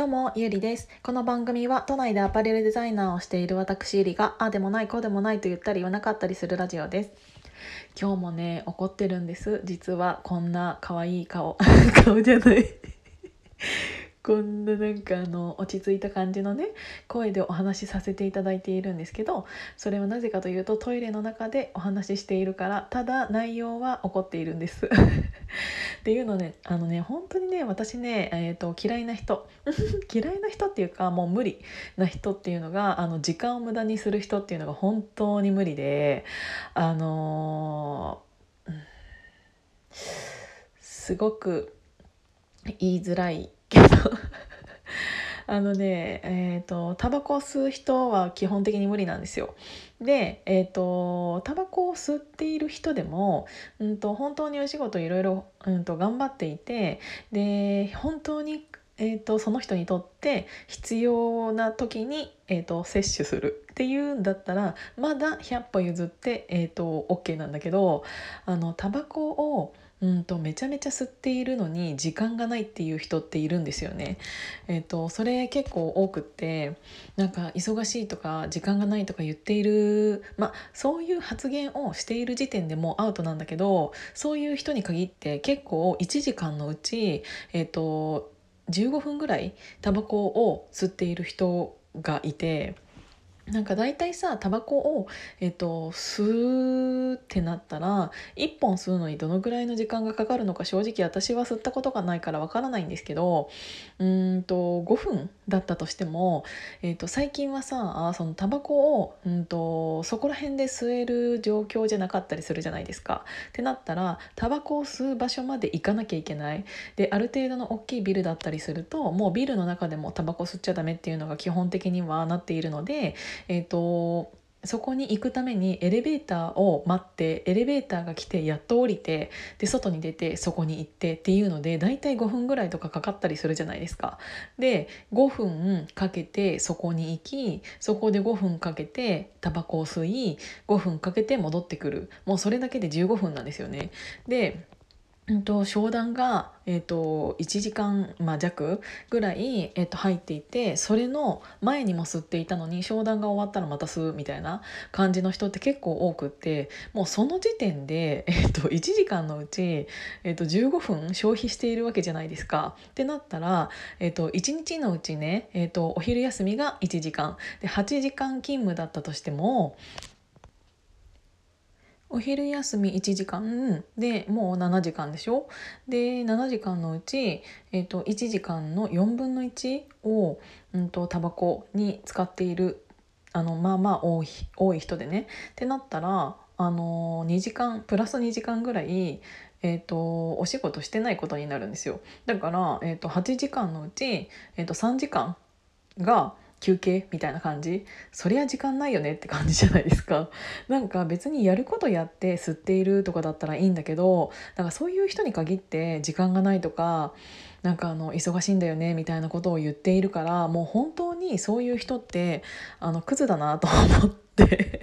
どうも、ゆりです。この番組は都内でアパレルデザイナーをしている私ゆりが、ああでもない、こうでもないと言ったり言わなかったりするラジオです。今日もね、怒ってるんです。実はこんな可愛い顔。顔じゃないこんななんかあの落ち着いた感じのね声でお話しさせていただいているんですけどそれはなぜかというとトイレの中でお話ししているからただ内容は怒っているんです。っていうのねあのね本当にね私ね、えーと、嫌いな人 嫌いな人っていうかもう無理な人っていうのがあの時間を無駄にする人っていうのが本当に無理であのー、すごく言いづらいけど あのねえっ、ー、とタバコを吸う人は基本的に無理なんですよ。でえっ、ー、とタバコを吸っている人でも、うんと、本当にお仕事いろいろ、うんと、頑張っていてで本当にえーと、その人にとって必要な時に、えーと、摂取するっていうんだったらまだ100歩譲って、えーと、OK なんだけどあのタバコをうんとめちゃめちゃ吸っているのに時間がないっていう人っているんですよね。えーと、それ結構多くってなんか忙しいとか時間がないとか言っているまあそういう発言をしている時点でもアウトなんだけどそういう人に限って結構1時間のうち、えーと、15分ぐらいタバコを吸っている人がいて。なんか大体さタバコを、えっと、吸うってなったら1本吸うのにどのぐらいの時間がかかるのか正直私は吸ったことがないからわからないんですけどうんと5分だったとしても、えっと、最近はさそのタバコをうんとそこら辺で吸える状況じゃなかったりするじゃないですか。ってなったらタバコを吸う場所まで行かなきゃいけないである程度の大きいビルだったりするともうビルの中でもタバコ吸っちゃダメっていうのが基本的にはなっているのでえーと、そこに行くためにエレベーターを待ってエレベーターが来てやっと降りてで外に出てそこに行ってっていうのでだいたい5分ぐらいとかかかったりするじゃないですか。で5分かけてそこに行きそこで5分かけてタバコを吸い5分かけて戻ってくるもうそれだけで15分なんですよね。でうんと、商談が、えーと、1時間、まあ、弱ぐらい、えーと、入っていてそれの前にも吸っていたのに商談が終わったらまた吸うみたいな感じの人って結構多くってもうその時点で、えー、と1時間のうち、えー、と15分消費しているわけじゃないですか。ってなったら、えー、と1日のうちね、えー、とお昼休みが1時間で8時間勤務だったとしてもお昼休み1時間。でもう7時間でしょ？で7時間のうち、えーと、1時間の4分の1を、うんと、タバコに使っているあのまあまあ多い多い人でね。ってなったらあの2時間プラス2時間ぐらいえーと、お仕事してないことになるんですよ。だから、えーと、8時間のうち、えーと3時間が休憩みたいな感じ？そりゃ時間ないよねって感じじゃないですか。なんか別にやることやって吸っているとかだったらいいんだけどなんかそういう人に限って時間がないとかなんかあの忙しいんだよねみたいなことを言っているからもう本当にそういう人ってあのクズだなと思って。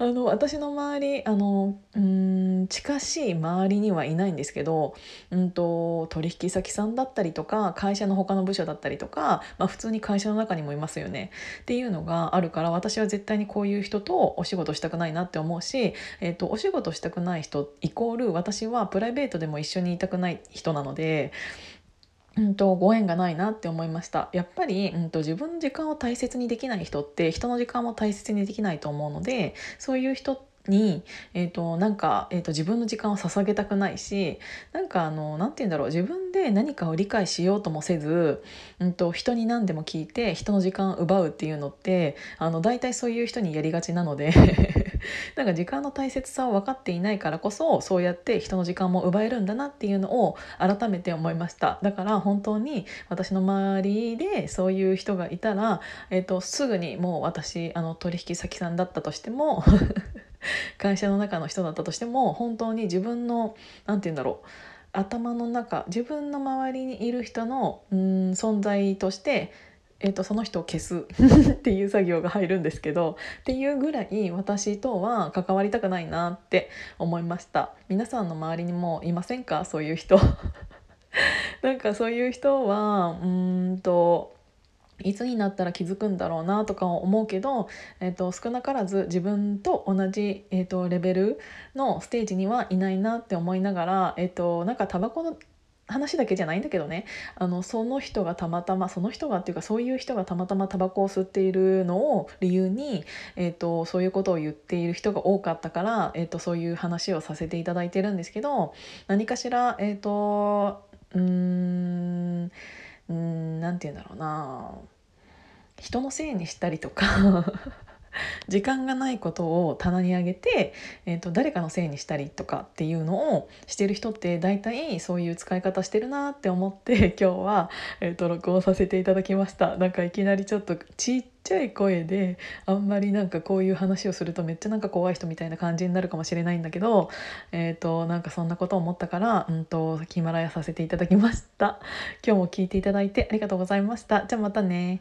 あの私の周りあのうん近しい周りにはいないんですけど、うんと、取引先さんだったりとか会社の他の部署だったりとか、まあ、普通に会社の中にもいますよね。っていうのがあるから私は絶対にこういう人とお仕事したくないなって思うし、えーと、お仕事したくない人イコール私はプライベートでも一緒にいたくない人なのでうんと、ご縁がないなって思いました。やっぱり、うんと、自分の時間を大切にできない人って人の時間も大切にできないと思うのでそういう人っに、えーと、なんか、えーと、自分の時間を捧げたくないしなんかあの何て言うんだろう自分で何かを理解しようともせず、うんと、人に何でも聞いて人の時間を奪うっていうのってあの大体そういう人にやりがちなので なんか時間の大切さを分かっていないからこそそうやって人の時間も奪えるんだなっていうのを改めて思いました。だから本当に私の周りでそういう人がいたら、えー、とすぐにもう私あの取引先さんだったとしても 会社の中の人だったとしても本当に自分の何て言うんだろう頭の中自分の周りにいる人のうん存在としてえーと、その人を消す っていう作業が入るんですけどっていうぐらい私とは関わりたくないなって思いました。皆さんの周りにもいませんか？そういう人。なんかそういう人はうんといつになったら気づくんだろうなとか思うけど、えーと、少なからず自分と同じ、えーと、レベルのステージにはいないなって思いながら、えーと、なんかタバコの話だけじゃないんだけどね。あのその人がたまたまその人がっていうかそういう人がたまたまタバコを吸っているのを理由に、えー、とそういうことを言っている人が多かったから、えー、とそういう話をさせていただいてるんですけど何かしらえ、ー、とうーんうん何て言うんだろうな。人のせいにしたりとか。時間がないことを棚に上げて、えーと、誰かのせいにしたりとかっていうのをしてる人って大体そういう使い方してるなって思って 今日は、えーと、録音させていただきました。なんかいきなりちょっとちっちゃい声であんまりなんかこういう話をするとめっちゃなんか怖い人みたいな感じになるかもしれないんだけどえっ、ー、となんかそんなこと思ったからうんとヒマラヤさせていただきました。今日も聞いていただいてありがとうございました。じゃあまたね。